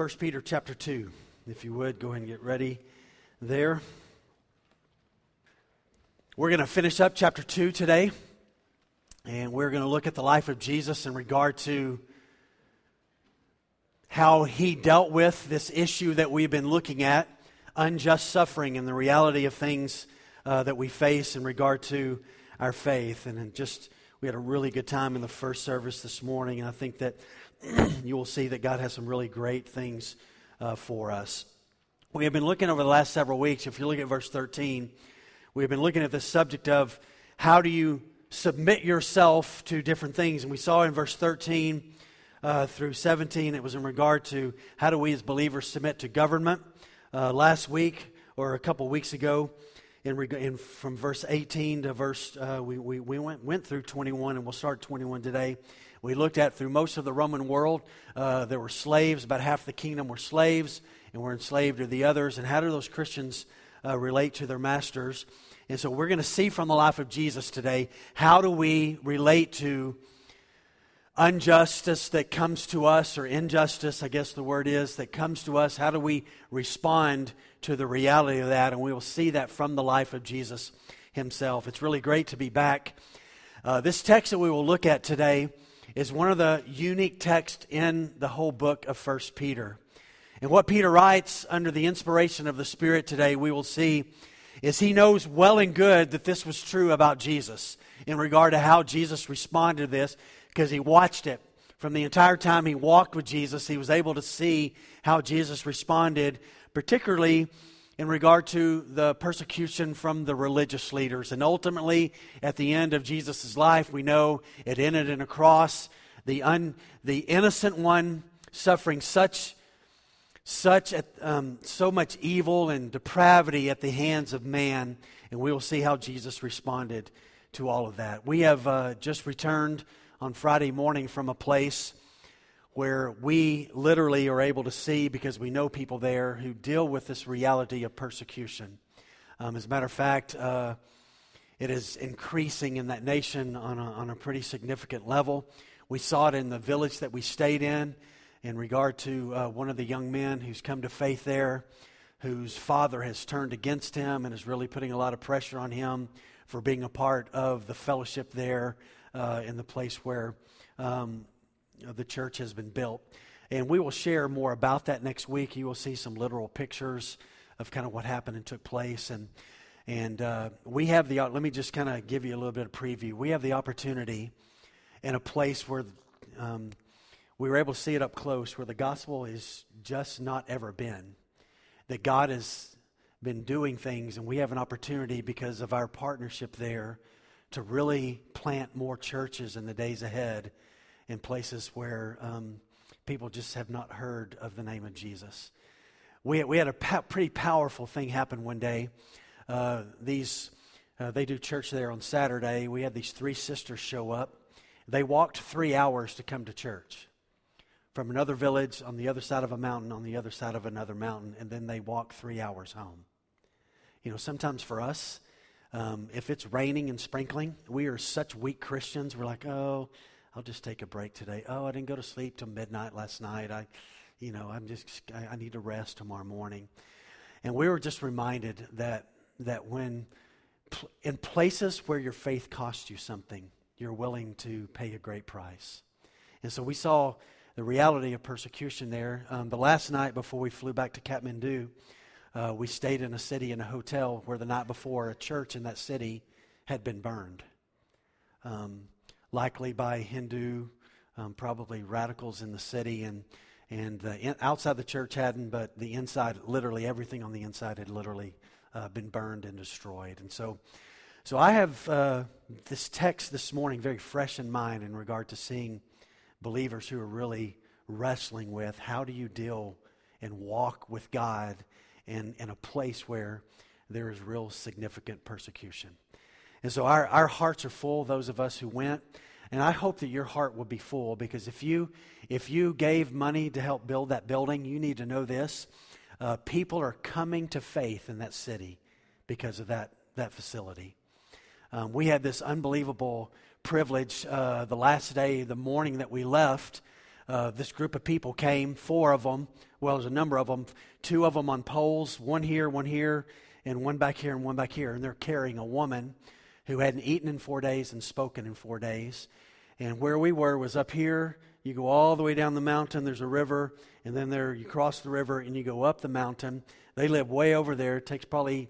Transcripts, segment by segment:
1 Peter chapter 2. If you would, go ahead and get ready there. We're going to finish up chapter 2 today, and we're going to look at the life of Jesus in regard to how he dealt with this issue that we've been looking at unjust suffering and the reality of things uh, that we face in regard to our faith. And just, we had a really good time in the first service this morning, and I think that you will see that God has some really great things uh, for us. We have been looking over the last several weeks, if you look at verse 13, we have been looking at the subject of how do you submit yourself to different things. And we saw in verse 13 uh, through 17, it was in regard to how do we as believers submit to government. Uh, last week, or a couple weeks ago, in, in, from verse 18 to verse, uh, we, we, we went, went through 21, and we'll start 21 today. We looked at through most of the Roman world, uh, there were slaves. About half the kingdom were slaves and were enslaved to the others. And how do those Christians uh, relate to their masters? And so we're going to see from the life of Jesus today how do we relate to injustice that comes to us, or injustice, I guess the word is, that comes to us. How do we respond to the reality of that? And we will see that from the life of Jesus himself. It's really great to be back. Uh, this text that we will look at today is one of the unique texts in the whole book of First Peter. And what Peter writes under the inspiration of the Spirit today, we will see, is he knows well and good that this was true about Jesus in regard to how Jesus responded to this, because he watched it. From the entire time he walked with Jesus, he was able to see how Jesus responded, particularly in regard to the persecution from the religious leaders. And ultimately, at the end of Jesus' life, we know it ended in a cross. The, un, the innocent one suffering such, such um, so much evil and depravity at the hands of man. And we will see how Jesus responded to all of that. We have uh, just returned on Friday morning from a place where we literally are able to see, because we know people there who deal with this reality of persecution. Um, as a matter of fact, uh, it is increasing in that nation on a, on a pretty significant level. We saw it in the village that we stayed in, in regard to uh, one of the young men who's come to faith there, whose father has turned against him and is really putting a lot of pressure on him for being a part of the fellowship there uh, in the place where um, the church has been built. And we will share more about that next week. You will see some literal pictures of kind of what happened and took place. And, and uh, we have the, let me just kind of give you a little bit of preview. We have the opportunity in a place where um, we were able to see it up close, where the gospel is just not ever been. That God has been doing things, and we have an opportunity because of our partnership there to really plant more churches in the days ahead in places where um, people just have not heard of the name of Jesus. We, we had a pa- pretty powerful thing happen one day. Uh, these, uh, they do church there on Saturday. We had these three sisters show up. They walked three hours to come to church from another village on the other side of a mountain, on the other side of another mountain, and then they walked three hours home. You know, sometimes for us, um, if it's raining and sprinkling, we are such weak Christians. We're like, oh, I'll just take a break today. Oh, I didn't go to sleep till midnight last night. I, you know, I'm just, I, I need to rest tomorrow morning. And we were just reminded that that when in places where your faith costs you something, you're willing to pay a great price. And so we saw the reality of persecution there. Um, the last night before we flew back to Kathmandu, uh, we stayed in a city in a hotel where the night before a church in that city had been burned, um, likely by Hindu, um, probably radicals in the city, and and the in, outside the church hadn't, but the inside, literally everything on the inside had literally uh, been burned and destroyed. And so, so I have uh, this text this morning very fresh in mind in regard to seeing believers who are really wrestling with how do you deal and walk with God in, in a place where there is real significant persecution. And so our, our hearts are full, those of us who went. And I hope that your heart will be full because if you, if you gave money to help build that building, you need to know this. Uh, people are coming to faith in that city because of that, that facility. Um, we had this unbelievable privilege uh, the last day, the morning that we left. uh, this group of people came, four of them, well, there's a number of them, two of them on poles, one here, one here, and one back here, and one back here. And they're carrying a woman who hadn't eaten in four days and spoken in four days. And where we were was up here. You go all the way down the mountain, there's a river, and then there you cross the river and you go up the mountain. They live way over there. It takes probably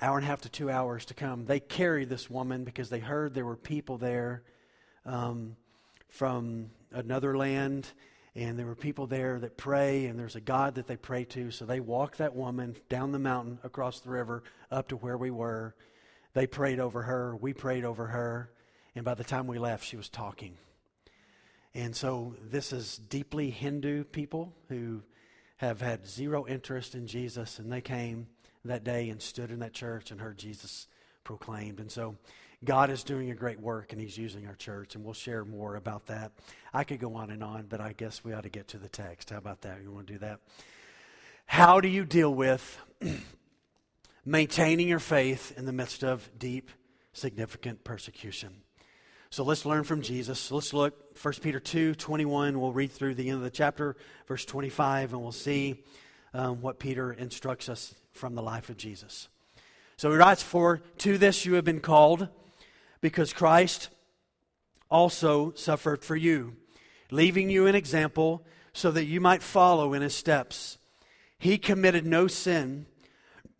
hour and a half to two hours to come. They carried this woman because they heard there were people there um, from another land, and there were people there that pray, and there's a God that they pray to. So they walked that woman down the mountain, across the river, up to where we were. They prayed over her. We prayed over her. And by the time we left, she was talking. And so this is deeply Hindu people who have had zero interest in Jesus, and they came that day and stood in that church and heard Jesus proclaimed. And so God is doing a great work and He's using our church, and we'll share more about that. I could go on and on, but I guess we ought to get to the text. How about that? You want to do that? How do you deal with maintaining your faith in the midst of deep, significant persecution? So let's learn from Jesus. Let's look 1 Peter 2 21. We'll read through the end of the chapter, verse 25, and we'll see um, what Peter instructs us from the life of Jesus. So he writes, For to this you have been called because Christ also suffered for you, leaving you an example so that you might follow in his steps. He committed no sin,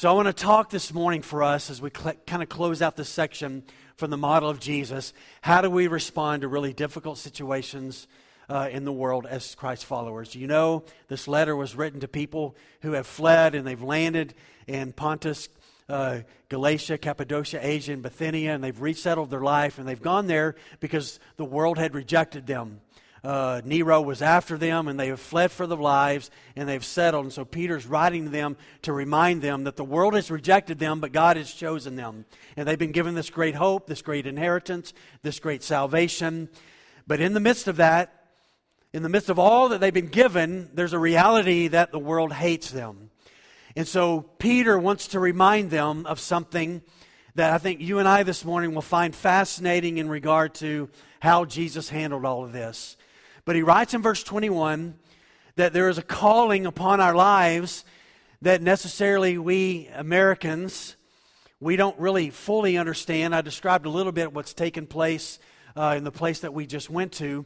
So I want to talk this morning for us as we cl- kind of close out this section from the model of Jesus. How do we respond to really difficult situations uh, in the world as Christ followers? You know, this letter was written to people who have fled and they've landed in Pontus, uh, Galatia, Cappadocia, Asia, and Bithynia, and they've resettled their life, and they've gone there because the world had rejected them. Uh, Nero was after them, and they have fled for their lives, and they've settled. And so Peter's writing to them to remind them that the world has rejected them, but God has chosen them. And they've been given this great hope, this great inheritance, this great salvation. But in the midst of that, in the midst of all that they've been given, there's a reality that the world hates them. And so Peter wants to remind them of something that I think you and I this morning will find fascinating in regard to how Jesus handled all of this. But he writes in verse 21 that there is a calling upon our lives that necessarily we Americans, we don't really fully understand. I described a little bit what's taken place uh, in the place that we just went to.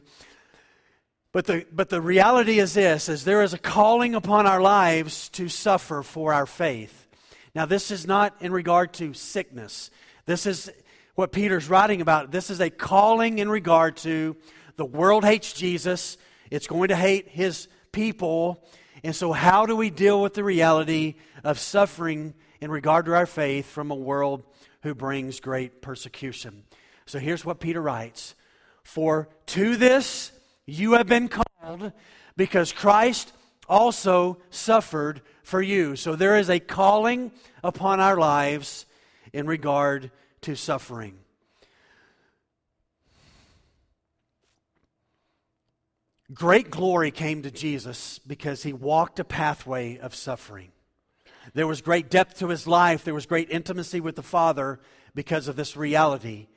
But the, but the reality is this, is there is a calling upon our lives to suffer for our faith. Now, this is not in regard to sickness. This is what Peter's writing about. This is a calling in regard to the world hates Jesus. It's going to hate his people. And so, how do we deal with the reality of suffering in regard to our faith from a world who brings great persecution? So, here's what Peter writes For to this you have been called because Christ also suffered for you. So there is a calling upon our lives in regard to suffering. Great glory came to Jesus because he walked a pathway of suffering. There was great depth to his life, there was great intimacy with the Father because of this reality.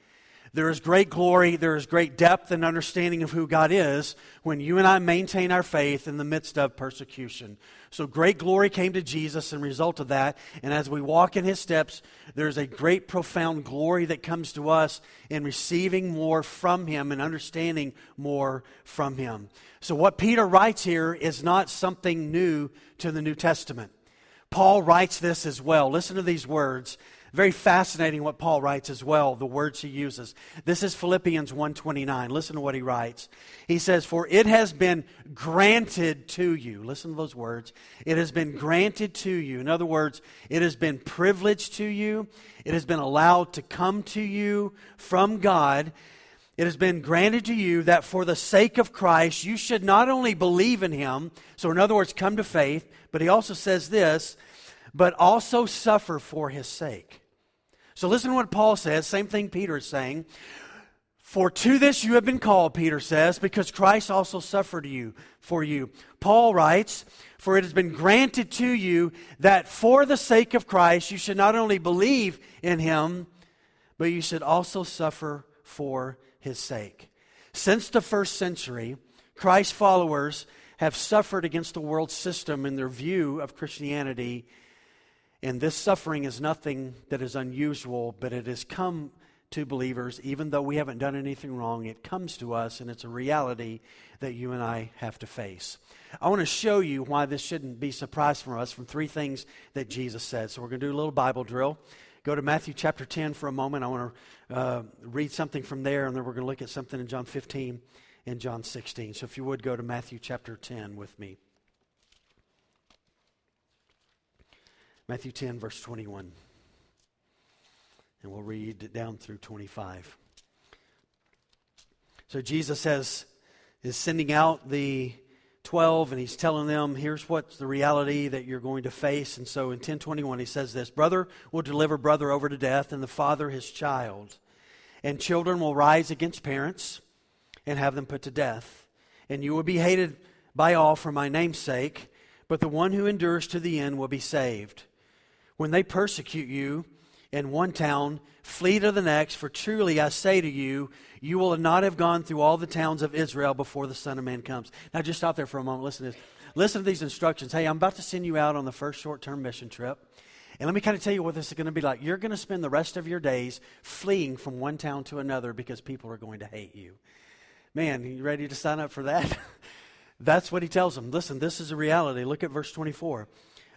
There is great glory, there is great depth and understanding of who God is when you and I maintain our faith in the midst of persecution. So great glory came to Jesus and result of that. And as we walk in his steps, there's a great profound glory that comes to us in receiving more from him and understanding more from him. So what Peter writes here is not something new to the New Testament. Paul writes this as well. Listen to these words very fascinating what Paul writes as well, the words he uses. This is Philippians 1:29. Listen to what he writes. He says, "For it has been granted to you." Listen to those words. It has been granted to you. In other words, it has been privileged to you. It has been allowed to come to you from God it has been granted to you that for the sake of Christ, you should not only believe in him, so in other words, come to faith, but he also says this, but also suffer for his sake. So listen to what Paul says, same thing Peter is saying. For to this you have been called, Peter says, because Christ also suffered you for you. Paul writes, For it has been granted to you that for the sake of Christ you should not only believe in him, but you should also suffer for his sake. Since the first century, Christ's followers have suffered against the world system in their view of Christianity. And this suffering is nothing that is unusual, but it has come to believers, even though we haven't done anything wrong. It comes to us, and it's a reality that you and I have to face. I want to show you why this shouldn't be surprise for us from three things that Jesus said. So we're going to do a little Bible drill. Go to Matthew chapter 10 for a moment. I want to uh, read something from there, and then we're going to look at something in John 15 and John 16. So if you would go to Matthew chapter 10 with me. Matthew 10, verse 21. And we'll read down through 25. So Jesus says, is sending out the 12 and he's telling them here's what's the reality that you're going to face and so in 1021 he says this brother will deliver brother over to death and the father his child and children will rise against parents and have them put to death and you will be hated by all for my name's sake but the one who endures to the end will be saved when they persecute you in one town, flee to the next, for truly I say to you, you will not have gone through all the towns of Israel before the Son of Man comes. Now, just stop there for a moment. Listen to this. Listen to these instructions. Hey, I'm about to send you out on the first short term mission trip. And let me kind of tell you what this is going to be like. You're going to spend the rest of your days fleeing from one town to another because people are going to hate you. Man, you ready to sign up for that? That's what he tells them. Listen, this is a reality. Look at verse 24.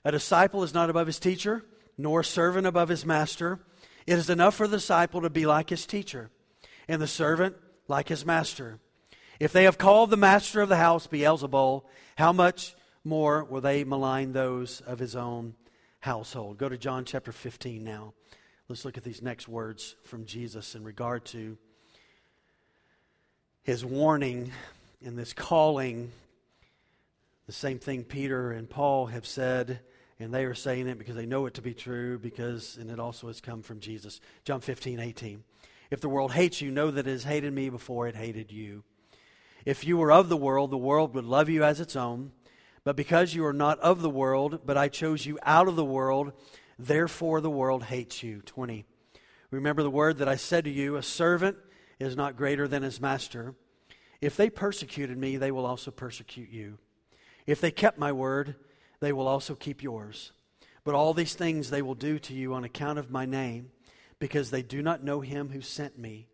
A disciple is not above his teacher nor servant above his master. It is enough for the disciple to be like his teacher, and the servant like his master. If they have called the master of the house Beelzebul, how much more will they malign those of his own household? Go to John chapter 15 now. Let's look at these next words from Jesus in regard to his warning and this calling. The same thing Peter and Paul have said and they are saying it because they know it to be true, because, and it also has come from Jesus. John 15, 18. If the world hates you, know that it has hated me before it hated you. If you were of the world, the world would love you as its own. But because you are not of the world, but I chose you out of the world, therefore the world hates you. 20. Remember the word that I said to you a servant is not greater than his master. If they persecuted me, they will also persecute you. If they kept my word, they will also keep yours. But all these things they will do to you on account of my name, because they do not know him who sent me.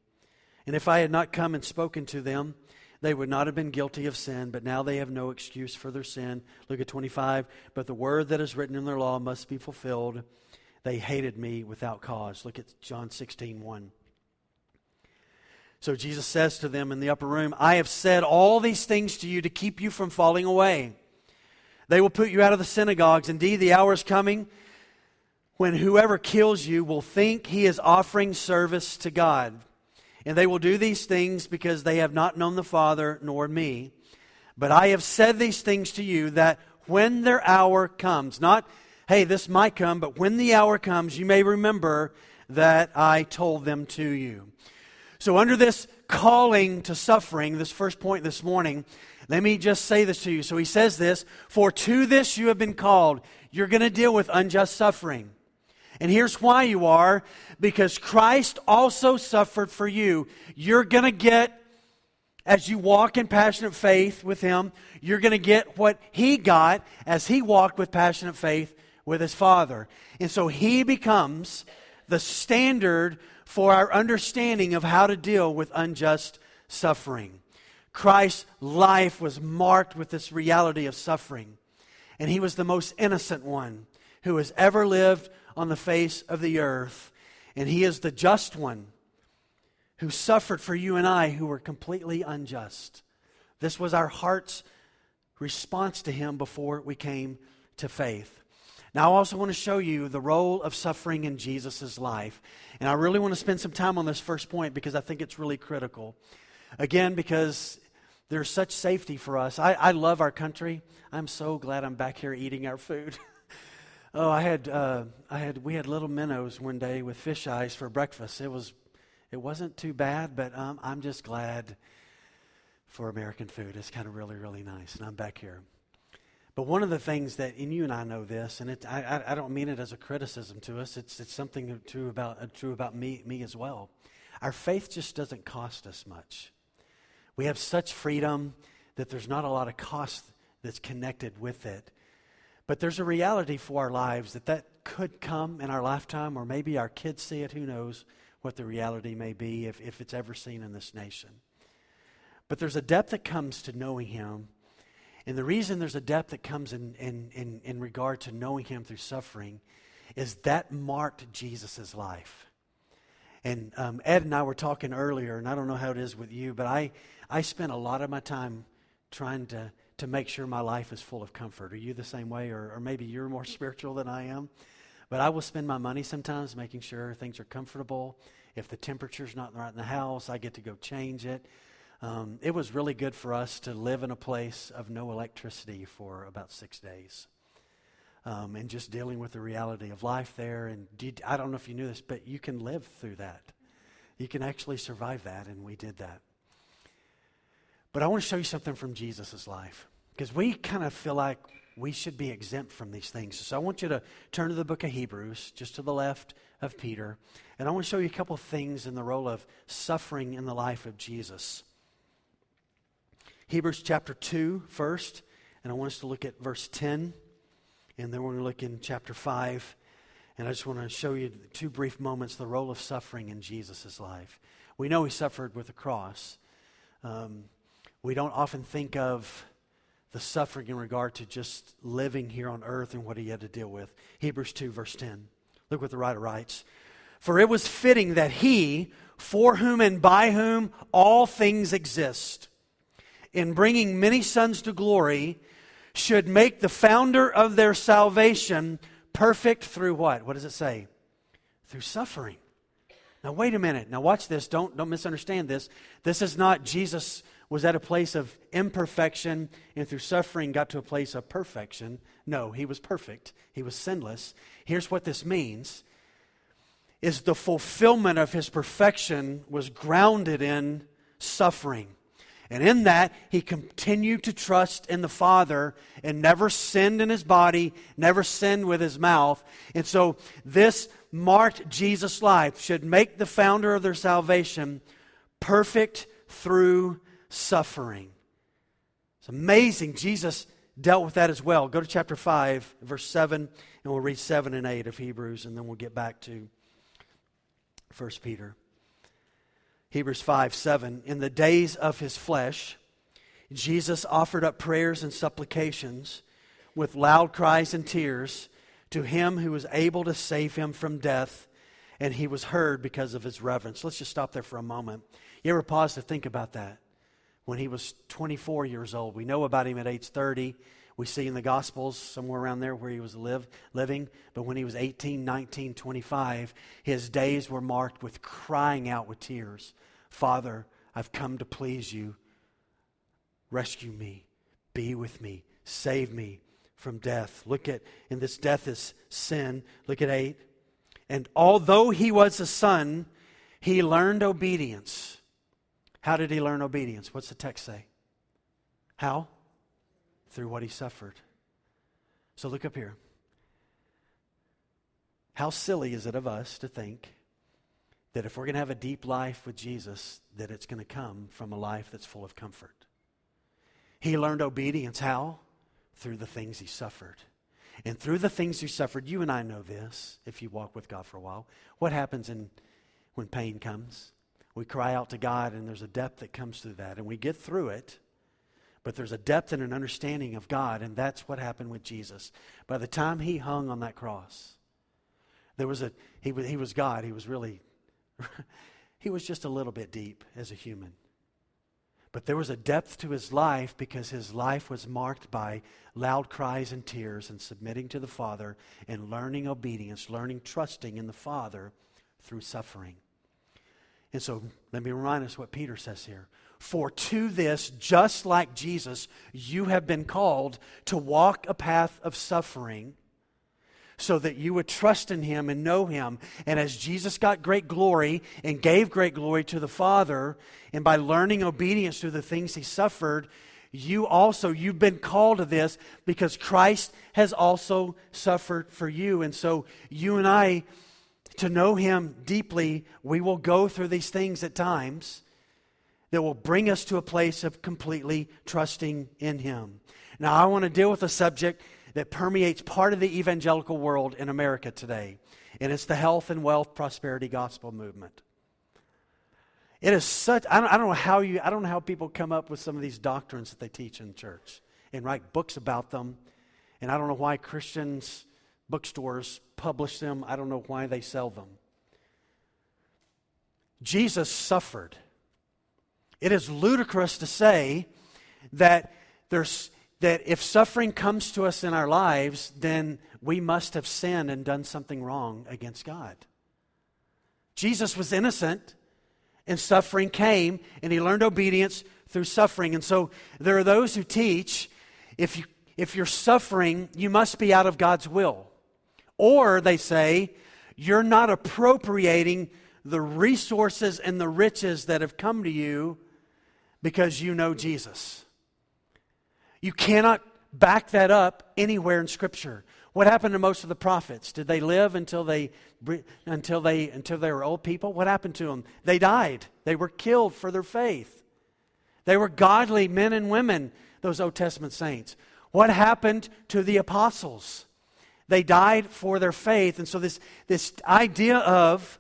And if I had not come and spoken to them, they would not have been guilty of sin, but now they have no excuse for their sin. Look at 25. But the word that is written in their law must be fulfilled. They hated me without cause. Look at John 16, 1. So Jesus says to them in the upper room, I have said all these things to you to keep you from falling away. They will put you out of the synagogues. Indeed, the hour is coming when whoever kills you will think he is offering service to God. And they will do these things because they have not known the Father nor me. But I have said these things to you that when their hour comes, not, hey, this might come, but when the hour comes, you may remember that I told them to you. So, under this calling to suffering, this first point this morning, let me just say this to you. So he says this For to this you have been called. You're going to deal with unjust suffering. And here's why you are because Christ also suffered for you. You're going to get, as you walk in passionate faith with Him, you're going to get what He got as He walked with passionate faith with His Father. And so He becomes the standard for our understanding of how to deal with unjust suffering. Christ's life was marked with this reality of suffering. And he was the most innocent one who has ever lived on the face of the earth. And he is the just one who suffered for you and I who were completely unjust. This was our heart's response to him before we came to faith. Now, I also want to show you the role of suffering in Jesus' life. And I really want to spend some time on this first point because I think it's really critical. Again, because there's such safety for us. I, I love our country. I'm so glad I'm back here eating our food. oh, I had, uh, I had, we had little minnows one day with fish eyes for breakfast. It was, it wasn't too bad, but um, I'm just glad for American food. It's kind of really, really nice, and I'm back here. But one of the things that, and you and I know this, and it, I, I don't mean it as a criticism to us. It's, it's something true about, uh, true about me, me as well. Our faith just doesn't cost us much. We have such freedom that there's not a lot of cost that's connected with it. But there's a reality for our lives that that could come in our lifetime, or maybe our kids see it. Who knows what the reality may be if, if it's ever seen in this nation. But there's a depth that comes to knowing Him and the reason there's a depth that comes in, in, in, in regard to knowing Him through suffering is that marked Jesus' life. And um, Ed and I were talking earlier, and I don't know how it is with you, but I, I spent a lot of my time trying to, to make sure my life is full of comfort. Are you the same way? Or, or maybe you're more spiritual than I am? But I will spend my money sometimes making sure things are comfortable. If the temperature's not right in the house, I get to go change it. Um, it was really good for us to live in a place of no electricity for about six days. Um, and just dealing with the reality of life there. And did, I don't know if you knew this, but you can live through that. You can actually survive that, and we did that. But I want to show you something from Jesus' life because we kind of feel like we should be exempt from these things. So I want you to turn to the book of Hebrews, just to the left of Peter, and I want to show you a couple things in the role of suffering in the life of Jesus. Hebrews chapter 2 first, and I want us to look at verse 10, and then we're going to look in chapter 5. And I just want to show you two brief moments the role of suffering in Jesus' life. We know he suffered with the cross. Um, we don't often think of the suffering in regard to just living here on earth and what he had to deal with. Hebrews 2, verse 10. Look what the writer writes. For it was fitting that he, for whom and by whom all things exist, in bringing many sons to glory should make the founder of their salvation perfect through what? What does it say? Through suffering. Now, wait a minute. Now, watch this. Don't, don't misunderstand this. This is not Jesus was at a place of imperfection and through suffering got to a place of perfection. No, he was perfect. He was sinless. Here's what this means is the fulfillment of his perfection was grounded in suffering. And in that, he continued to trust in the Father and never sinned in his body, never sinned with his mouth. And so, this marked Jesus' life, should make the founder of their salvation perfect through suffering. It's amazing. Jesus dealt with that as well. Go to chapter 5, verse 7, and we'll read 7 and 8 of Hebrews, and then we'll get back to 1 Peter. Hebrews 5 7. In the days of his flesh, Jesus offered up prayers and supplications with loud cries and tears to him who was able to save him from death, and he was heard because of his reverence. Let's just stop there for a moment. You ever pause to think about that? When he was 24 years old, we know about him at age 30. We see in the Gospels somewhere around there where he was live, living. But when he was 18, 19, 25, his days were marked with crying out with tears Father, I've come to please you. Rescue me. Be with me. Save me from death. Look at, and this death is sin. Look at 8. And although he was a son, he learned obedience. How did he learn obedience? What's the text say? How? Through what he suffered. So look up here. How silly is it of us to think that if we're going to have a deep life with Jesus, that it's going to come from a life that's full of comfort? He learned obedience how? Through the things he suffered. And through the things he suffered, you and I know this if you walk with God for a while. What happens in, when pain comes? We cry out to God, and there's a depth that comes through that, and we get through it but there's a depth and an understanding of God, and that's what happened with Jesus. By the time he hung on that cross, there was a he was he was God. He was really he was just a little bit deep as a human. But there was a depth to his life because his life was marked by loud cries and tears and submitting to the Father and learning obedience, learning trusting in the Father through suffering. And so let me remind us what Peter says here. For to this, just like Jesus, you have been called to walk a path of suffering so that you would trust in him and know him. And as Jesus got great glory and gave great glory to the Father, and by learning obedience through the things he suffered, you also you've been called to this because Christ has also suffered for you. And so you and I to know him deeply, we will go through these things at times that will bring us to a place of completely trusting in him. Now, I want to deal with a subject that permeates part of the evangelical world in America today, and it's the health and wealth prosperity gospel movement. It is such, I don't, I don't know how you, I don't know how people come up with some of these doctrines that they teach in church and write books about them. And I don't know why Christians, bookstores publish them. I don't know why they sell them. Jesus suffered. It is ludicrous to say that there's that if suffering comes to us in our lives, then we must have sinned and done something wrong against God. Jesus was innocent, and suffering came, and he learned obedience through suffering. And so there are those who teach if, you, if you're suffering, you must be out of God's will. Or they say, you're not appropriating the resources and the riches that have come to you because you know Jesus. You cannot back that up anywhere in Scripture. What happened to most of the prophets? Did they live until they until they until they were old people? What happened to them? They died. They were killed for their faith. They were godly men and women, those Old Testament saints. What happened to the apostles? They died for their faith. And so this, this idea of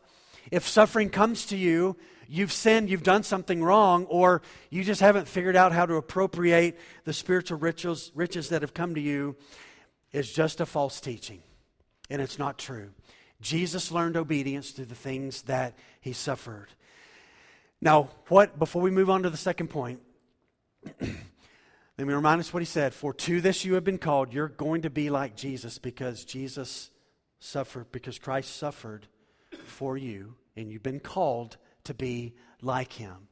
if suffering comes to you, you've sinned, you've done something wrong, or you just haven't figured out how to appropriate the spiritual riches, riches that have come to you, is just a false teaching. And it's not true. Jesus learned obedience through the things that he suffered. Now, what, before we move on to the second point, let me remind us what he said. For to this you have been called. You're going to be like Jesus because Jesus suffered, because Christ suffered for you, and you've been called to be like him.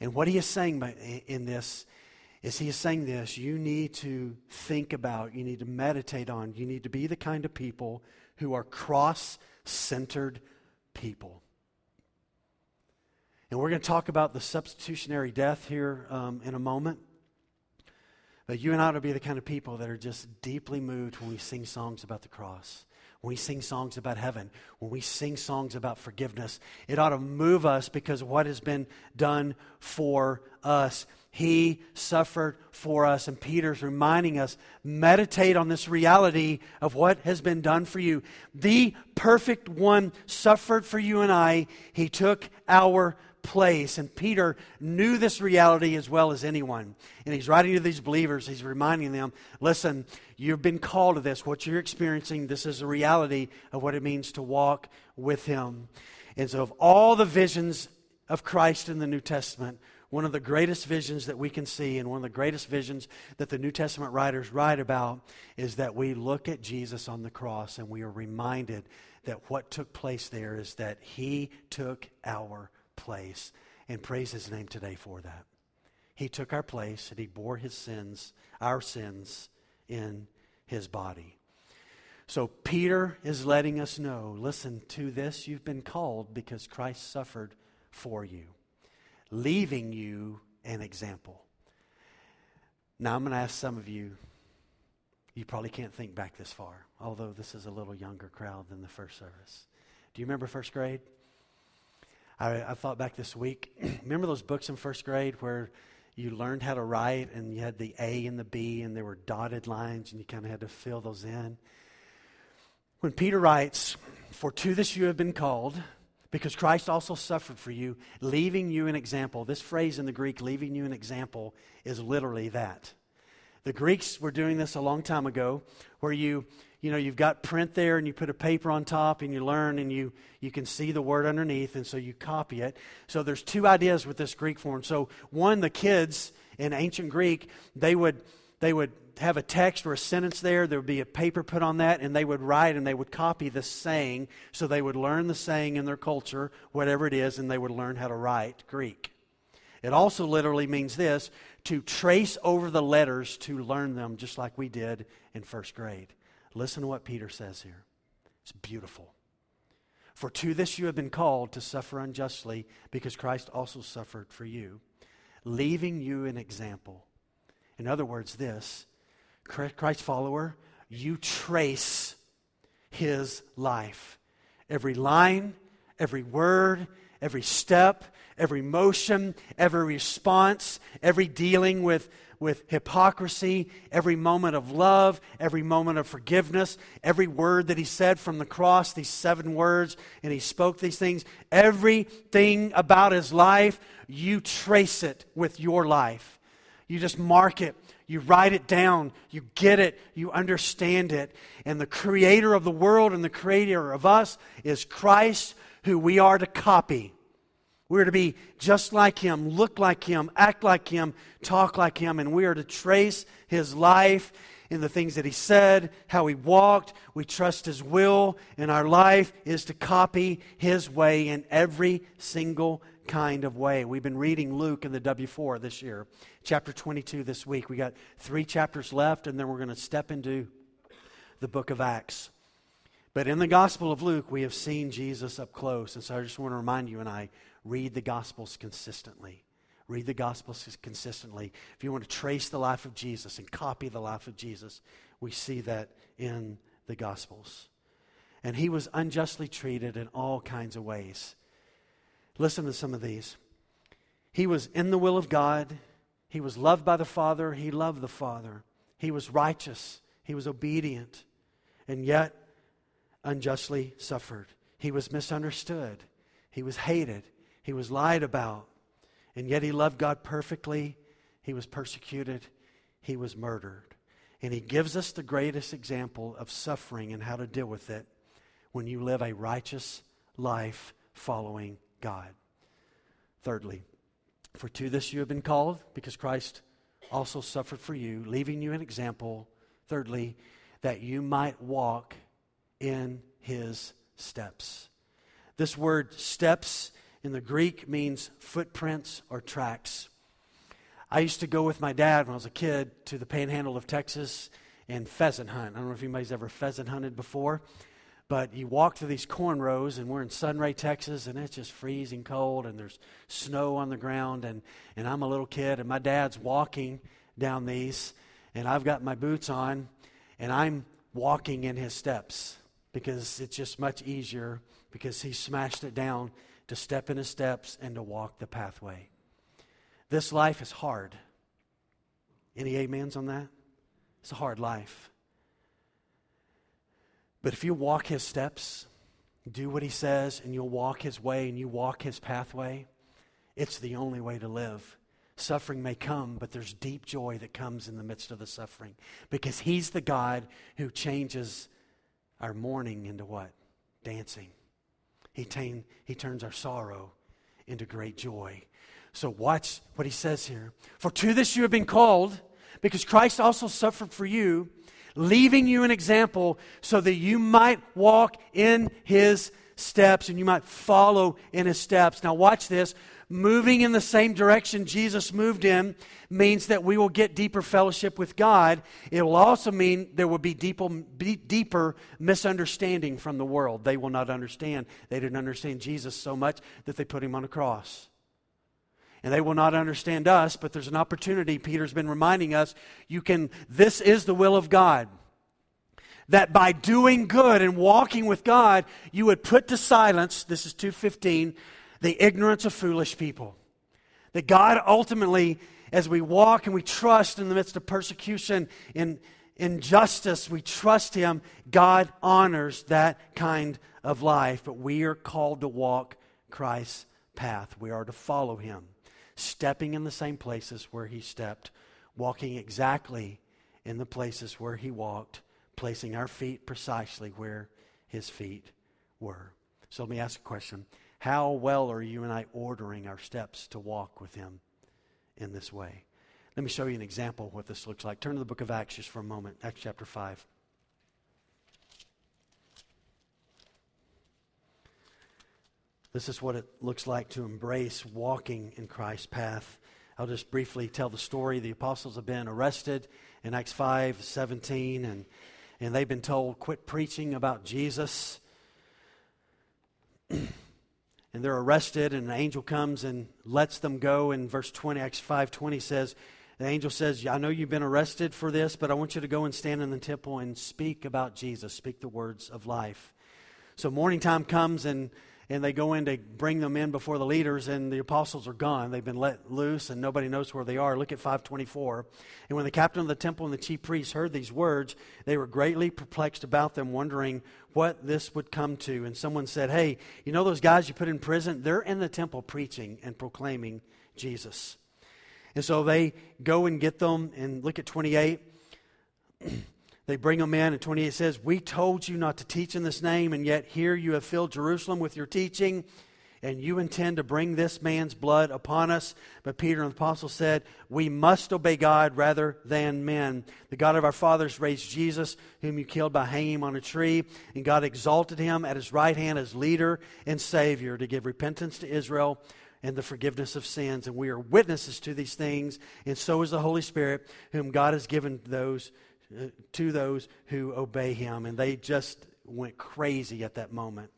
And what he is saying in this is he is saying this you need to think about, you need to meditate on, you need to be the kind of people who are cross centered people. And we're going to talk about the substitutionary death here um, in a moment. But you and I ought to be the kind of people that are just deeply moved when we sing songs about the cross when we sing songs about heaven, when we sing songs about forgiveness, it ought to move us because what has been done for us. He suffered for us. And Peter's reminding us meditate on this reality of what has been done for you. The perfect one suffered for you and I. He took our place. And Peter knew this reality as well as anyone. And he's writing to these believers, he's reminding them listen, you've been called to this. What you're experiencing, this is a reality of what it means to walk with him. And so, of all the visions of Christ in the New Testament, one of the greatest visions that we can see, and one of the greatest visions that the New Testament writers write about, is that we look at Jesus on the cross and we are reminded that what took place there is that he took our place and praise his name today for that. He took our place and he bore his sins, our sins, in his body. So Peter is letting us know listen to this, you've been called because Christ suffered for you, leaving you an example. Now I'm going to ask some of you, you probably can't think back this far, although this is a little younger crowd than the first service. Do you remember first grade? I, I thought back this week. Remember those books in first grade where you learned how to write and you had the A and the B and there were dotted lines and you kind of had to fill those in? When Peter writes, For to this you have been called, because Christ also suffered for you, leaving you an example. This phrase in the Greek, leaving you an example, is literally that. The Greeks were doing this a long time ago, where you, you know, you've got print there and you put a paper on top and you learn and you, you can see the word underneath and so you copy it. So there's two ideas with this Greek form. So one, the kids in ancient Greek, they would, they would have a text or a sentence there. There would be a paper put on that, and they would write and they would copy the saying. So they would learn the saying in their culture, whatever it is, and they would learn how to write Greek. It also literally means this to trace over the letters to learn them, just like we did in first grade. Listen to what Peter says here. It's beautiful. For to this you have been called to suffer unjustly, because Christ also suffered for you, leaving you an example. In other words, this Christ follower, you trace his life. Every line, every word, every step, every motion, every response, every dealing with, with hypocrisy, every moment of love, every moment of forgiveness, every word that he said from the cross, these seven words, and he spoke these things, everything about his life, you trace it with your life. You just mark it. You write it down. You get it. You understand it. And the creator of the world and the creator of us is Christ, who we are to copy. We are to be just like him, look like him, act like him, talk like him, and we are to trace his life in the things that he said, how he walked. We trust his will, and our life is to copy his way in every single kind of way. We've been reading Luke in the W4 this year, chapter 22 this week. We got three chapters left, and then we're going to step into the book of Acts. But in the Gospel of Luke, we have seen Jesus up close. And so I just want to remind you and I read the Gospels consistently. Read the Gospels consistently. If you want to trace the life of Jesus and copy the life of Jesus, we see that in the Gospels. And he was unjustly treated in all kinds of ways. Listen to some of these. He was in the will of God. He was loved by the Father. He loved the Father. He was righteous. He was obedient. And yet, unjustly suffered. He was misunderstood. He was hated. He was lied about. And yet he loved God perfectly. He was persecuted. He was murdered. And he gives us the greatest example of suffering and how to deal with it when you live a righteous life following God. Thirdly, for to this you have been called, because Christ also suffered for you, leaving you an example. Thirdly, that you might walk in his steps. This word steps in the Greek means footprints or tracks. I used to go with my dad when I was a kid to the panhandle of Texas and pheasant hunt. I don't know if anybody's ever pheasant hunted before, but you walk through these corn rows, and we're in Sunray, Texas, and it's just freezing cold, and there's snow on the ground, and, and I'm a little kid, and my dad's walking down these, and I've got my boots on, and I'm walking in his steps because it's just much easier because he smashed it down to step in his steps and to walk the pathway. This life is hard. Any amens on that? It's a hard life. But if you walk his steps, do what he says, and you'll walk his way and you walk his pathway, it's the only way to live. Suffering may come, but there's deep joy that comes in the midst of the suffering because he's the God who changes our mourning into what? Dancing. He, tain, he turns our sorrow into great joy. So, watch what he says here. For to this you have been called, because Christ also suffered for you, leaving you an example so that you might walk in his steps and you might follow in his steps. Now, watch this moving in the same direction Jesus moved in means that we will get deeper fellowship with God. It will also mean there will be deeper, deeper misunderstanding from the world. They will not understand. They didn't understand Jesus so much that they put him on a cross. And they will not understand us, but there's an opportunity. Peter's been reminding us you can, this is the will of God that by doing good and walking with God, you would put to silence, this is 215, the ignorance of foolish people. That God ultimately, as we walk and we trust in the midst of persecution and injustice, we trust Him, God honors that kind of life. But we are called to walk Christ's path. We are to follow Him, stepping in the same places where He stepped, walking exactly in the places where he walked, placing our feet precisely where his feet were. So let me ask a question. How well are you and I ordering our steps to walk with him in this way? Let me show you an example of what this looks like. Turn to the book of Acts just for a moment, Acts chapter 5. This is what it looks like to embrace walking in Christ's path. I'll just briefly tell the story. The apostles have been arrested in Acts 5 17, and, and they've been told, quit preaching about Jesus. and they're arrested, and an angel comes and lets them go. In verse 20, Acts 5 20 says, The angel says, I know you've been arrested for this, but I want you to go and stand in the temple and speak about Jesus, speak the words of life. So morning time comes, and and they go in to bring them in before the leaders and the apostles are gone. They've been let loose and nobody knows where they are. Look at 524 and when the captain of the temple and the chief priests heard these words they were greatly perplexed about them wondering what this would come to. And someone said hey you know those guys you put in prison? They're in the temple preaching and proclaiming jesus. And so they go and get them and look at 28 They bring them in, and 28 says, We told you not to teach in this name, and yet here you have filled Jerusalem with your teaching, and you intend to bring this man's blood upon us. But Peter and the apostles said, We must obey God rather than men. The God of our fathers raised Jesus, whom you killed by hanging him on a tree, and God exalted him at his right hand as leader and Savior to give repentance to Israel and the forgiveness of sins. And we are witnesses to these things, and so is the Holy Spirit, whom God has given those to those who obey him. And they just went crazy at that moment.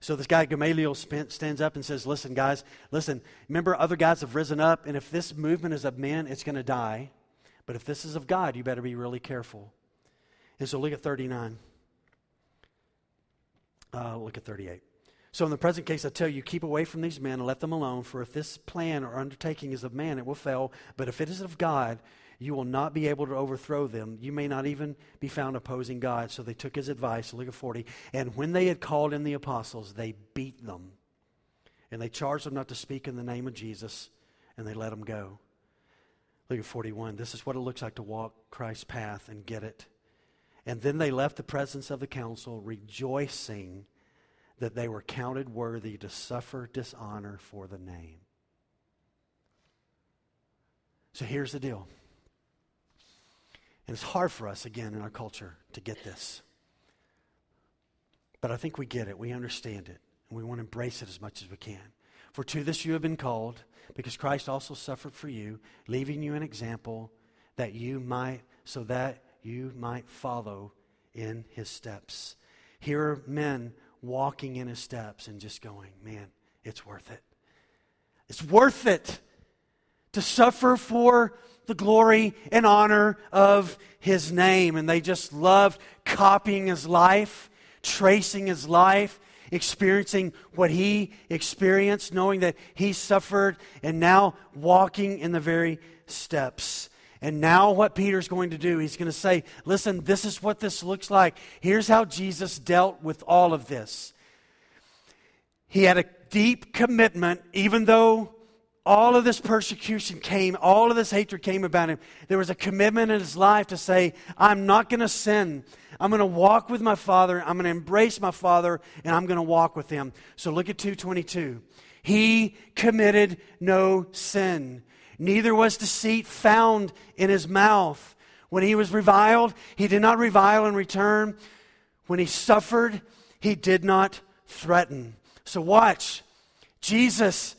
So this guy Gamaliel stands up and says, Listen, guys, listen, remember other guys have risen up, and if this movement is of men, it's going to die. But if this is of God, you better be really careful. And so look at 39. Uh, look at 38. So in the present case, I tell you, keep away from these men and let them alone, for if this plan or undertaking is of man, it will fail. But if it is of God, you will not be able to overthrow them. You may not even be found opposing God. So they took his advice. Look at 40. And when they had called in the apostles, they beat them. And they charged them not to speak in the name of Jesus, and they let them go. Look at 41. This is what it looks like to walk Christ's path and get it. And then they left the presence of the council, rejoicing that they were counted worthy to suffer dishonor for the name. So here's the deal. And it's hard for us, again, in our culture to get this. But I think we get it. We understand it. And we want to embrace it as much as we can. For to this you have been called, because Christ also suffered for you, leaving you an example that you might, so that you might follow in his steps. Here are men walking in his steps and just going, man, it's worth it. It's worth it to suffer for the glory and honor of his name. And they just loved copying his life, tracing his life, experiencing what he experienced, knowing that he suffered, and now walking in the very steps. And now, what Peter's going to do, he's going to say, Listen, this is what this looks like. Here's how Jesus dealt with all of this. He had a deep commitment, even though all of this persecution came, all of this hatred came about him. There was a commitment in his life to say, I'm not going to sin. I'm going to walk with my Father. I'm going to embrace my Father, and I'm going to walk with him. So look at 222. He committed no sin, neither was deceit found in his mouth. When he was reviled, he did not revile in return. When he suffered, he did not threaten. So watch. Jesus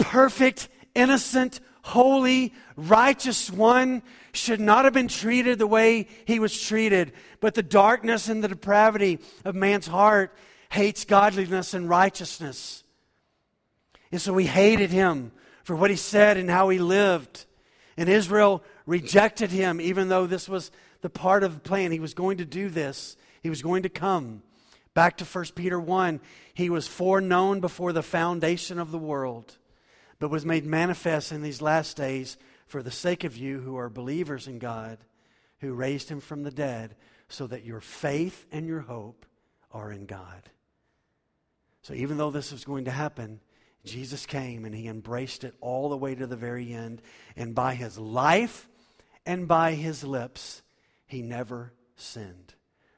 perfect, innocent, holy, righteous one should not have been treated the way he was treated. But the darkness and the depravity of man's heart hates godliness and righteousness. And so we hated him for what he said and how he lived. And Israel rejected him, even though this was the part of the plan. He was going to do this, he was going to come. Back to 1 Peter 1, he was foreknown before the foundation of the world but was made manifest in these last days for the sake of you who are believers in God, who raised him from the dead, so that your faith and your hope are in God. So even though this was going to happen, Jesus came and he embraced it all the way to the very end. And by his life and by his lips he never sinned.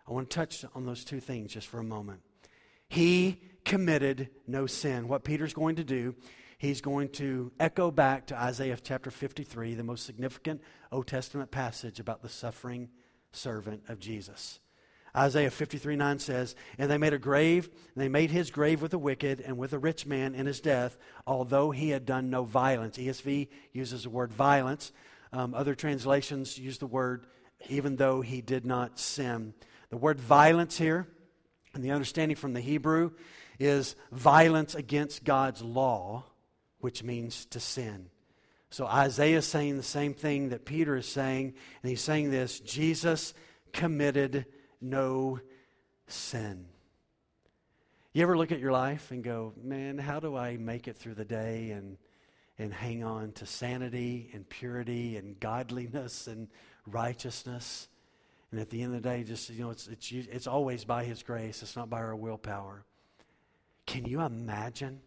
I want to touch on those two things just for a moment. He committed no sin. What Peter's going to do, he's going to echo back to Isaiah chapter 53, the most significant Old Testament passage about the suffering servant of Jesus. Isaiah 53 9 says, And they made a grave, they made his grave with the wicked and with a rich man in his death, although he had done no violence. ESV uses the word violence. Um, other translations use the word even though he did not sin. The word violence here, and the understanding from the Hebrew, is violence against God's law, which means to sin. So Isaiah is saying the same thing that Peter is saying, and he's saying this Jesus committed no sin. You ever look at your life and go, man, how do I make it through the day and, and hang on to sanity and purity and godliness and righteousness? And at the end of the day, just, you know, it's, it's, it's always by His grace, it's not by our willpower. Can you imagine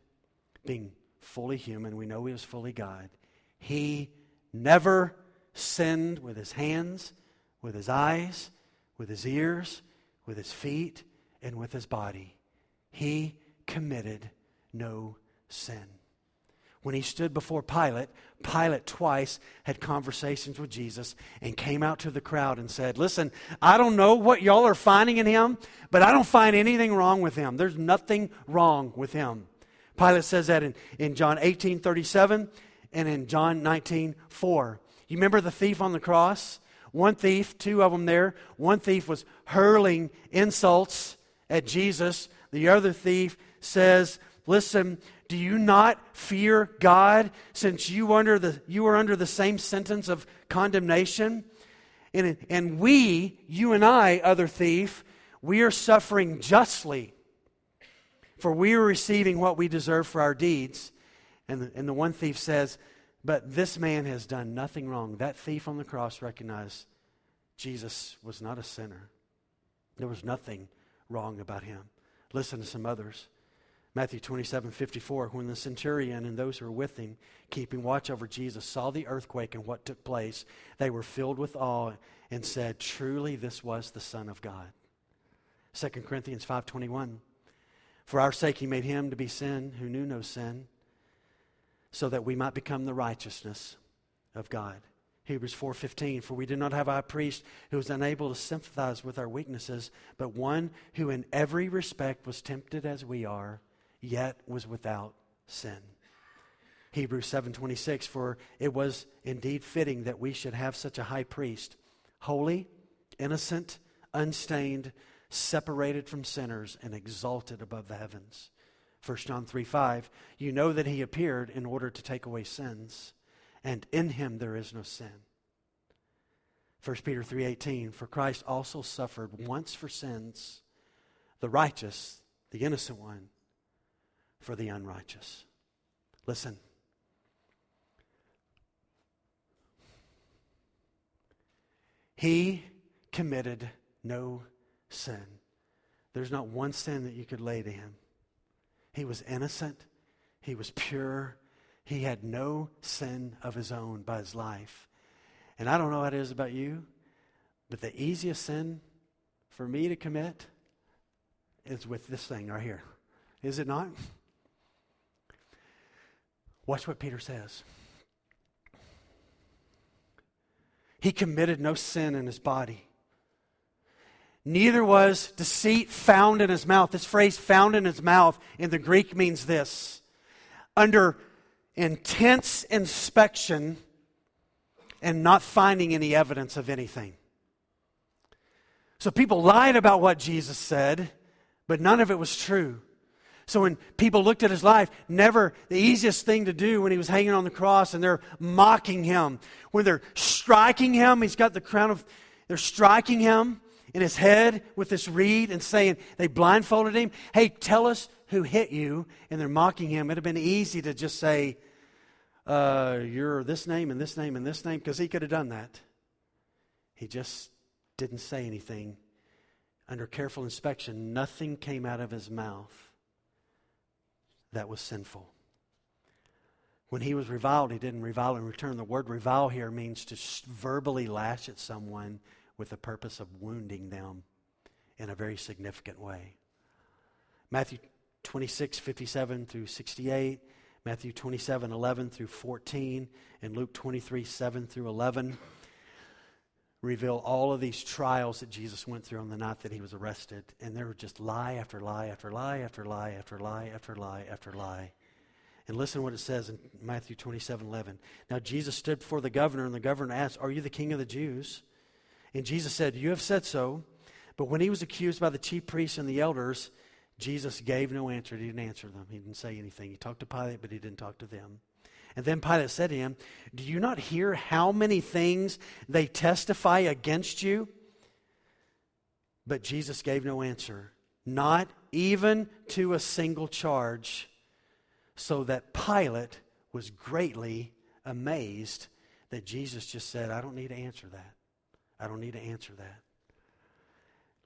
being fully human? We know He was fully God. He never sinned with His hands, with His eyes, with his ears, with his feet, and with his body. He committed no sin. When he stood before Pilate, Pilate twice had conversations with Jesus and came out to the crowd and said, Listen, I don't know what y'all are finding in him, but I don't find anything wrong with him. There's nothing wrong with him. Pilate says that in, in John 18 37 and in John 19 4. You remember the thief on the cross? One thief, two of them there. One thief was hurling insults at Jesus. The other thief says, Listen, do you not fear God since you, under the, you are under the same sentence of condemnation? And, and we, you and I, other thief, we are suffering justly, for we are receiving what we deserve for our deeds. And and the one thief says, but this man has done nothing wrong. That thief on the cross recognized Jesus was not a sinner. There was nothing wrong about him. Listen to some others. Matthew 27 54. When the centurion and those who were with him, keeping watch over Jesus, saw the earthquake and what took place, they were filled with awe and said, Truly, this was the Son of God. 2 Corinthians 5:21 For our sake he made him to be sin who knew no sin so that we might become the righteousness of God. Hebrews 4:15 For we do not have a priest who is unable to sympathize with our weaknesses, but one who in every respect was tempted as we are, yet was without sin. Hebrews 7:26 For it was indeed fitting that we should have such a high priest, holy, innocent, unstained, separated from sinners and exalted above the heavens 1 John 3 5, you know that he appeared in order to take away sins, and in him there is no sin. 1 Peter 3:18 For Christ also suffered once for sins the righteous the innocent one for the unrighteous. Listen. He committed no sin. There's not one sin that you could lay to him he was innocent, he was pure, he had no sin of his own by his life. And I don't know how it is about you, but the easiest sin for me to commit is with this thing right here. Is it not? Watch what Peter says. He committed no sin in his body neither was deceit found in his mouth. This phrase, found in his mouth, in the Greek means this under intense inspection and not finding any evidence of anything. So people lied about what Jesus said, but none of it was true. So when people looked at his life, never the easiest thing to do when he was hanging on the cross and they're mocking him, when they're striking him, he's got the crown of, they're striking him in his head with this reed and saying, they blindfolded him. Hey, tell us who hit you. And they're mocking him. It'd have been easy to just say, uh, you're this name and this name and this name, because he could have done that. He just didn't say anything. Under careful inspection, nothing came out of his mouth that was sinful. When he was reviled, he didn't revile in return. The word revile here means to verbally lash at someone with the purpose of wounding them in a very significant way. Matthew 26, 57 through 68, Matthew 27, 11 through 14, and Luke 23, 7 through 11 reveal all of these trials that Jesus went through on the night that he was arrested. And there were just lie after lie after lie after lie after lie after lie after lie. And listen to what it says in Matthew 27 11. Now Jesus stood before the governor, and the governor asked, Are you the king of the Jews? And Jesus said, You have said so. But when he was accused by the chief priests and the elders, Jesus gave no answer. He didn't answer them. He didn't say anything. He talked to Pilate, but he didn't talk to them. And then Pilate said to him, Do you not hear how many things they testify against you? But Jesus gave no answer, not even to a single charge, so that Pilate was greatly amazed that Jesus just said, I don't need to answer that. I don't need to answer that.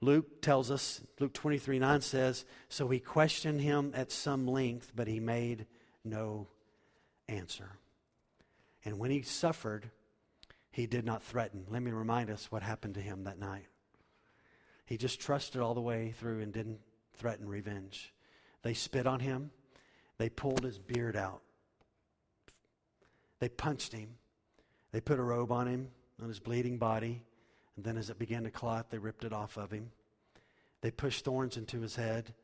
Luke tells us, Luke 23 9 says, So he questioned him at some length, but he made no answer. And when he suffered, he did not threaten. Let me remind us what happened to him that night. He just trusted all the way through and didn't threaten revenge. They spit on him, they pulled his beard out, they punched him, they put a robe on him, on his bleeding body. And then as it began to clot, they ripped it off of him. They pushed thorns into his head.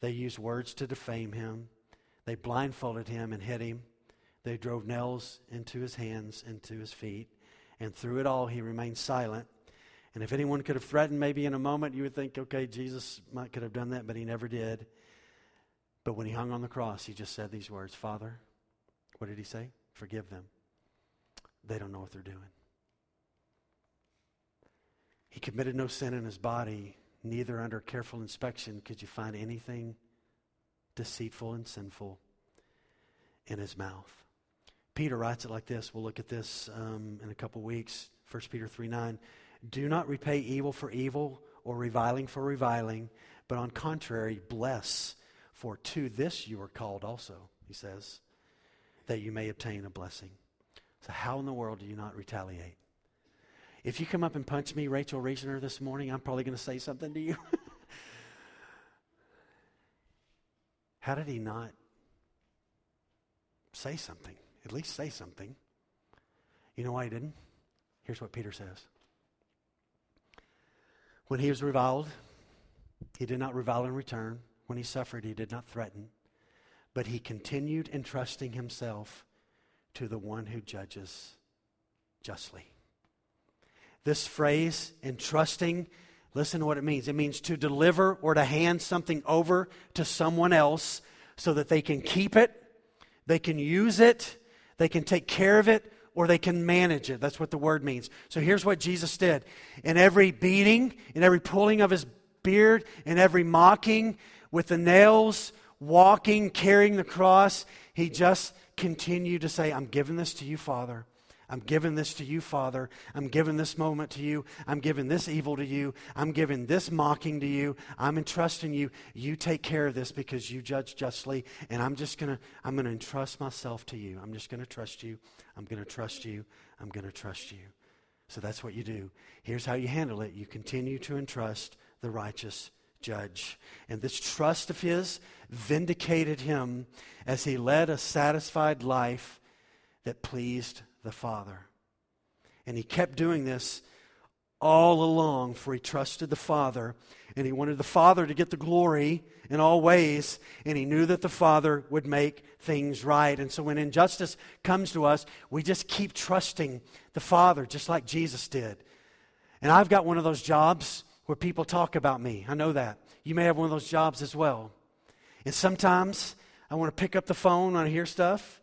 They used words to defame him. They blindfolded him and hit him. They drove nails into his hands and to his feet. And through it all, he remained silent. And if anyone could have threatened, maybe in a moment, you would think, okay, Jesus might could have done that, but he never did. But when he hung on the cross, he just said these words Father, what did he say? Forgive them. They don't know what they're doing. He committed no sin in his body, neither under careful inspection could you find anything deceitful and sinful in his mouth. Peter writes it like this. We'll look at this um, in a couple weeks. 1 Peter 3 9. Do not repay evil for evil or reviling for reviling, but on contrary, bless, for to this you are called also, he says, that you may obtain a blessing. So, how in the world do you not retaliate? If you come up and punch me, Rachel Reasoner, this morning, I'm probably going to say something to you. How did he not say something? At least say something. You know why he didn't? Here's what Peter says. When he was reviled, he did not revile in return. When he suffered, he did not threaten, but he continued entrusting himself to the one who judges justly. This phrase, entrusting, listen to what it means. It means to deliver or to hand something over to someone else so that they can keep it, they can use it, they can take care of it, or they can manage it. That's what the word means. So here's what Jesus did. In every beating, in every pulling of his beard, in every mocking, with the nails, walking, carrying the cross, he just continued to say, I'm giving this to you, Father. I'm giving this to you, Father. I'm giving this moment to you. I'm giving this evil to you. I'm giving this mocking to you. I'm entrusting you. You take care of this because you judge justly. And I'm just going to, I'm going to entrust myself to you. I'm just going to trust you. I'm going to trust you. I'm going to trust you. So that's what you do. Here's how you handle it you continue to entrust the righteous judge. And this trust of his vindicated him as he led a satisfied life that pleased the Father. And he kept doing this all along, for he trusted the Father, and he wanted the Father to get the glory in all ways, and he knew that the Father would make things right. And so when injustice comes to us, we just keep trusting the Father, just like Jesus did. And I've got one of those jobs where people talk about me. I know that. You may have one of those jobs as well. And sometimes I want to pick up the phone when I hear stuff,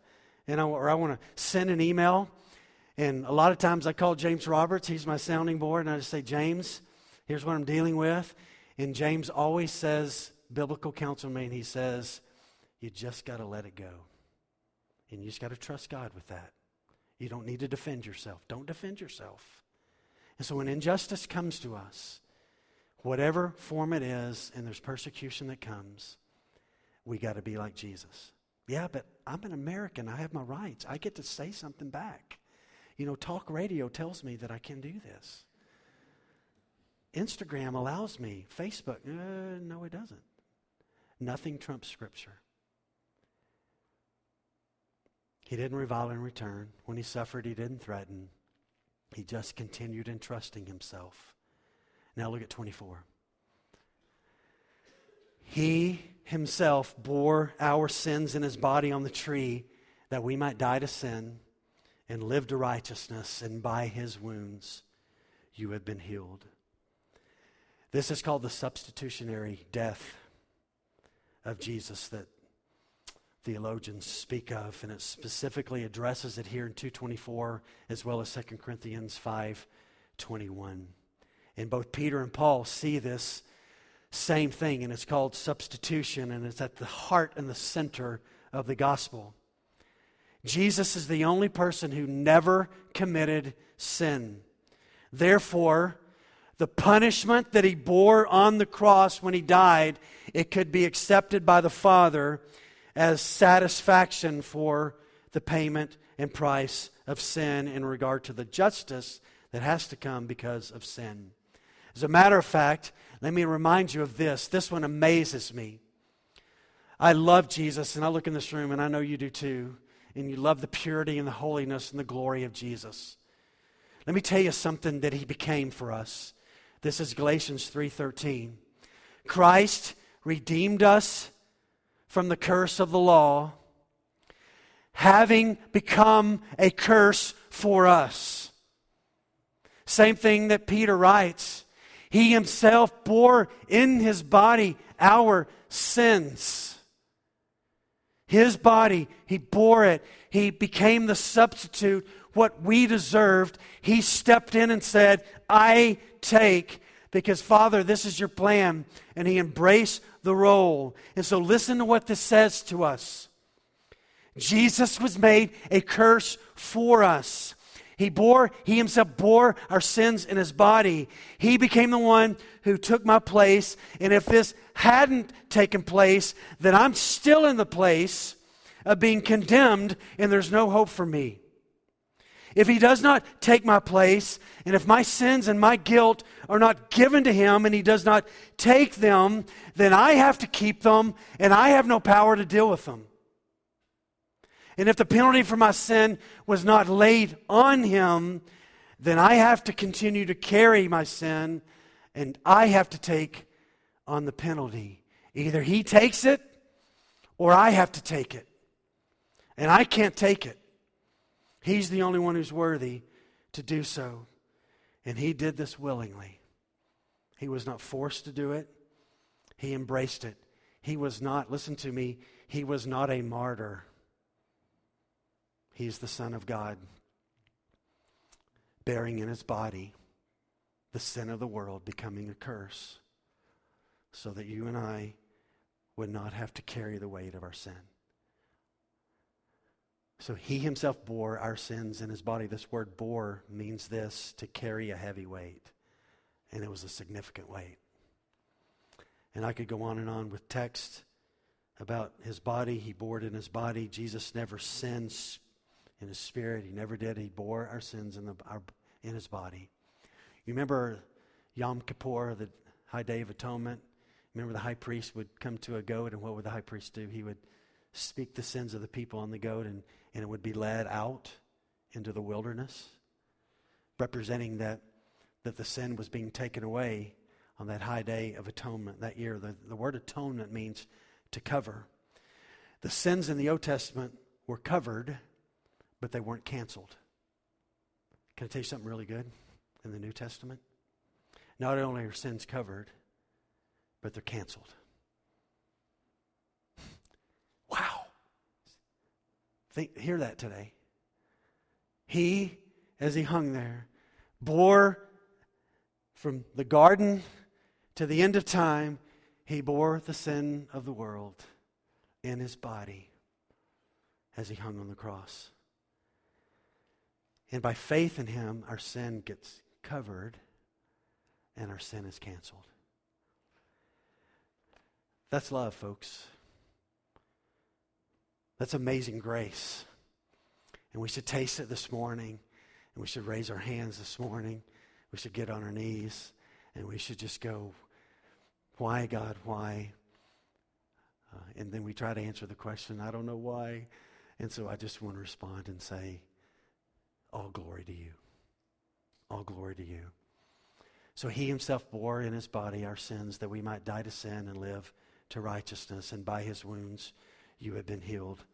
and I, or I want to send an email. And a lot of times I call James Roberts, he's my sounding board, and I just say, James, here's what I'm dealing with. And James always says, biblical counsel me, and he says, you just got to let it go. And you just got to trust God with that. You don't need to defend yourself. Don't defend yourself. And so when injustice comes to us, whatever form it is, and there's persecution that comes, we got to be like Jesus. Yeah, but I'm an American. I have my rights. I get to say something back. You know, talk radio tells me that I can do this. Instagram allows me. Facebook, uh, no, it doesn't. Nothing trumps Scripture. He didn't revile in return. When he suffered, he didn't threaten. He just continued entrusting himself. Now look at 24. He himself bore our sins in his body on the tree that we might die to sin and live to righteousness, and by his wounds you have been healed. This is called the substitutionary death of Jesus that theologians speak of, and it specifically addresses it here in 224 as well as 2 Corinthians 521. And both Peter and Paul see this same thing, and it's called substitution, and it's at the heart and the center of the gospel. Jesus is the only person who never committed sin. Therefore, the punishment that he bore on the cross when he died, it could be accepted by the Father as satisfaction for the payment and price of sin in regard to the justice that has to come because of sin. As a matter of fact, let me remind you of this. This one amazes me. I love Jesus, and I look in this room, and I know you do too, and you love the purity and the holiness and the glory of Jesus. Let me tell you something that he became for us. This is Galatians 3:13. Christ redeemed us from the curse of the law, having become a curse for us. Same thing that Peter writes. He himself bore in his body our sins. His body, he bore it. He became the substitute, what we deserved. He stepped in and said, I take, because Father, this is your plan. And he embraced the role. And so listen to what this says to us Jesus was made a curse for us. He bore, he himself bore our sins in his body. He became the one who took my place. And if this hadn't taken place, then I'm still in the place of being condemned and there's no hope for me. If he does not take my place, and if my sins and my guilt are not given to him and he does not take them, then I have to keep them and I have no power to deal with them. And if the penalty for my sin was not laid on him, then I have to continue to carry my sin and I have to take on the penalty. Either he takes it or I have to take it. And I can't take it. He's the only one who's worthy to do so. And he did this willingly. He was not forced to do it, he embraced it. He was not, listen to me, he was not a martyr. He's the Son of God, bearing in his body the sin of the world, becoming a curse, so that you and I would not have to carry the weight of our sin. So he himself bore our sins in his body. This word bore means this to carry a heavy weight. And it was a significant weight. And I could go on and on with text about his body. He bore it in his body. Jesus never sinned in his spirit. He never did. He bore our sins in, the, our, in his body. You remember Yom Kippur, the high day of atonement? Remember the high priest would come to a goat, and what would the high priest do? He would speak the sins of the people on the goat, and, and it would be led out into the wilderness, representing that, that the sin was being taken away on that high day of atonement that year. The, the word atonement means to cover. The sins in the Old Testament were covered, but they weren't canceled. Can I tell you something really good in the New Testament? Not only are sins covered, but they're canceled. Wow. Think, hear that today. He, as he hung there, bore from the garden to the end of time, he bore the sin of the world in his body as he hung on the cross. And by faith in him, our sin gets covered and our sin is canceled. That's love, folks. That's amazing grace. And we should taste it this morning. And we should raise our hands this morning. We should get on our knees. And we should just go, Why, God, why? Uh, and then we try to answer the question, I don't know why. And so I just want to respond and say, All glory to you. All glory to you. So he himself bore in his body our sins that we might die to sin and live to righteousness. And by his wounds you have been healed.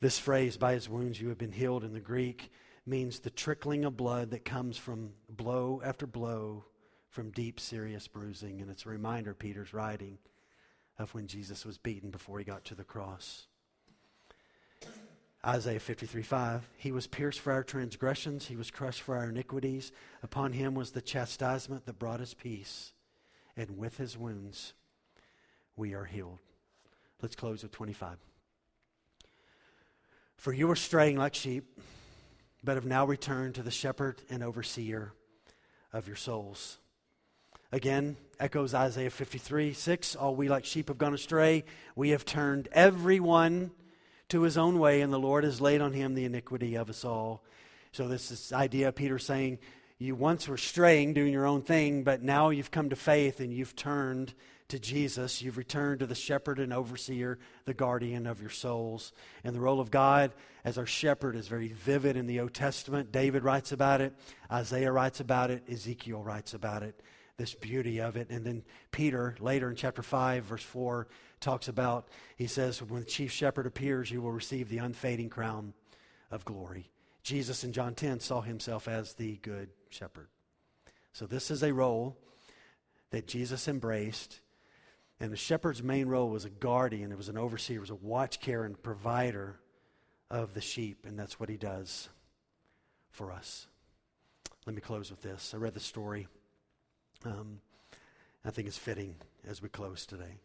This phrase, by his wounds you have been healed, in the Greek means the trickling of blood that comes from blow after blow from deep, serious bruising. And it's a reminder, Peter's writing, of when Jesus was beaten before he got to the cross. Isaiah 53 5. He was pierced for our transgressions, he was crushed for our iniquities. Upon him was the chastisement that brought us peace, and with his wounds we are healed. Let's close with 25. For you were straying like sheep, but have now returned to the shepherd and overseer of your souls. Again, echoes Isaiah 53 6. All we like sheep have gone astray. We have turned everyone to his own way, and the Lord has laid on him the iniquity of us all. So, this is idea of Peter saying, You once were straying, doing your own thing, but now you've come to faith and you've turned to Jesus. You've returned to the shepherd and overseer, the guardian of your souls. And the role of God as our shepherd is very vivid in the Old Testament. David writes about it, Isaiah writes about it, Ezekiel writes about it this beauty of it. And then Peter, later in chapter 5, verse 4, talks about, he says, when the chief shepherd appears, you will receive the unfading crown of glory. Jesus in John 10 saw himself as the good shepherd. So this is a role that Jesus embraced. And the shepherd's main role was a guardian, it was an overseer, it was a watch care and provider of the sheep. And that's what he does for us. Let me close with this. I read the story um, I think it's fitting as we close today.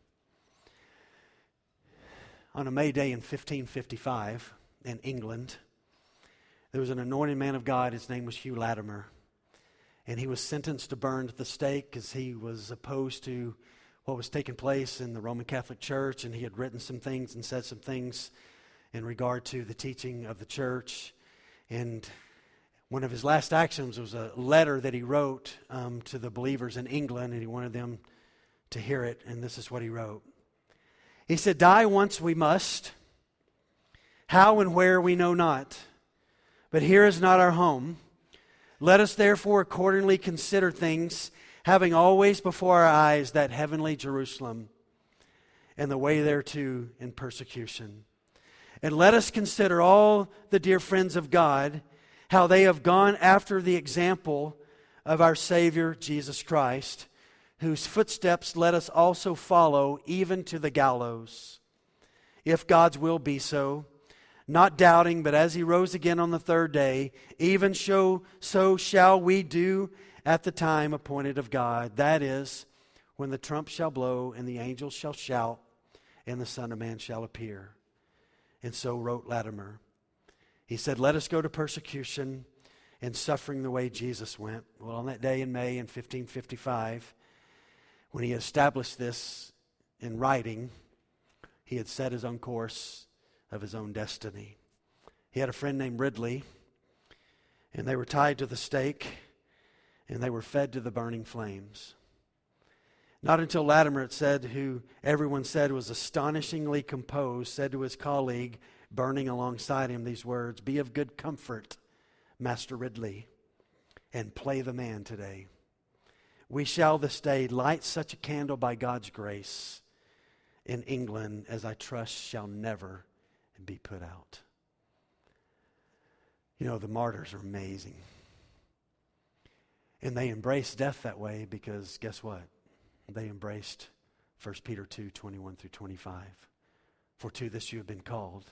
On a May Day in 1555 in England, there was an anointed man of God. His name was Hugh Latimer. And he was sentenced to burn at the stake because he was opposed to what was taking place in the Roman Catholic Church. And he had written some things and said some things in regard to the teaching of the church. And one of his last actions was a letter that he wrote um, to the believers in England, and he wanted them to hear it. And this is what he wrote He said, Die once we must, how and where we know not. But here is not our home. Let us therefore accordingly consider things, having always before our eyes that heavenly Jerusalem and the way thereto in persecution. And let us consider all the dear friends of God how they have gone after the example of our Savior Jesus Christ, whose footsteps let us also follow even to the gallows, if God's will be so, not doubting, but as he rose again on the third day, even so, so shall we do at the time appointed of God. That is, when the trump shall blow and the angels shall shout and the Son of Man shall appear. And so wrote Latimer. He said, Let us go to persecution and suffering the way Jesus went. Well, on that day in May in 1555, when he established this in writing, he had set his own course of his own destiny. He had a friend named Ridley, and they were tied to the stake, and they were fed to the burning flames. Not until Latimer, it said, who everyone said was astonishingly composed, said to his colleague, burning alongside him these words Be of good comfort, Master Ridley, and play the man today. We shall this day light such a candle by God's grace in England as I trust shall never be put out. You know, the martyrs are amazing. And they embraced death that way because guess what? They embraced 1 Peter 2 21 through 25. For to this you have been called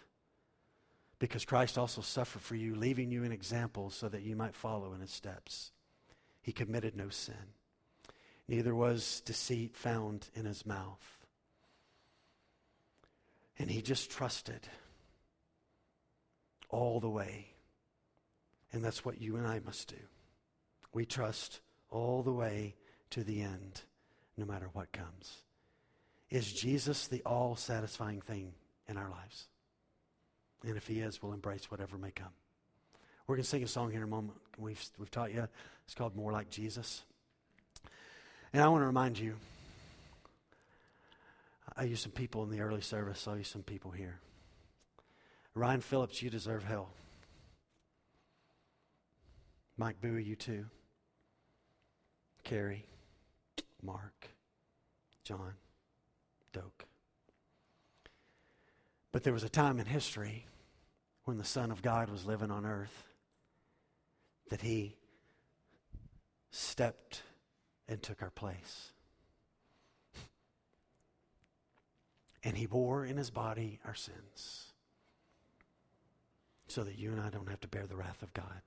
because Christ also suffered for you, leaving you an example so that you might follow in his steps. He committed no sin, neither was deceit found in his mouth. And he just trusted all the way. And that's what you and I must do. We trust all the way to the end, no matter what comes. Is Jesus the all satisfying thing in our lives? And if He is, we'll embrace whatever may come. We're going to sing a song here in a moment. We've, we've taught you. It's called More Like Jesus. And I want to remind you I used some people in the early service, I used some people here. Ryan Phillips, you deserve hell. Mike Bowie, you too. Carrie, Mark, John, Doak. But there was a time in history when the Son of God was living on earth that he stepped and took our place. And he bore in his body our sins so that you and I don't have to bear the wrath of God.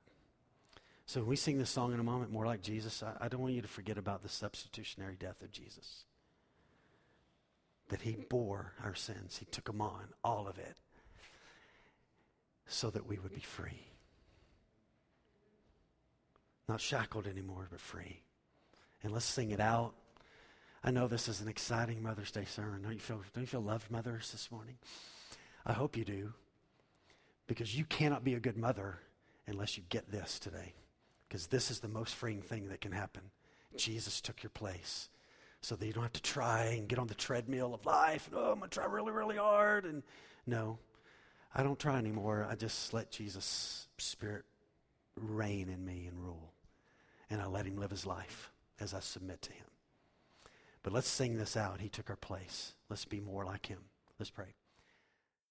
So when we sing this song in a moment, more like Jesus, I, I don't want you to forget about the substitutionary death of Jesus. That he bore our sins, he took them on, all of it, so that we would be free. Not shackled anymore, but free. And let's sing it out. I know this is an exciting Mother's Day sermon. Don't you feel, don't you feel loved, mothers, this morning? I hope you do. Because you cannot be a good mother unless you get this today. Because this is the most freeing thing that can happen. Jesus took your place so that you don't have to try and get on the treadmill of life. Oh, I'm going to try really, really hard. And no, I don't try anymore. I just let Jesus' Spirit reign in me and rule. And I let him live his life as I submit to him. But let's sing this out. He took our place. Let's be more like him. Let's pray.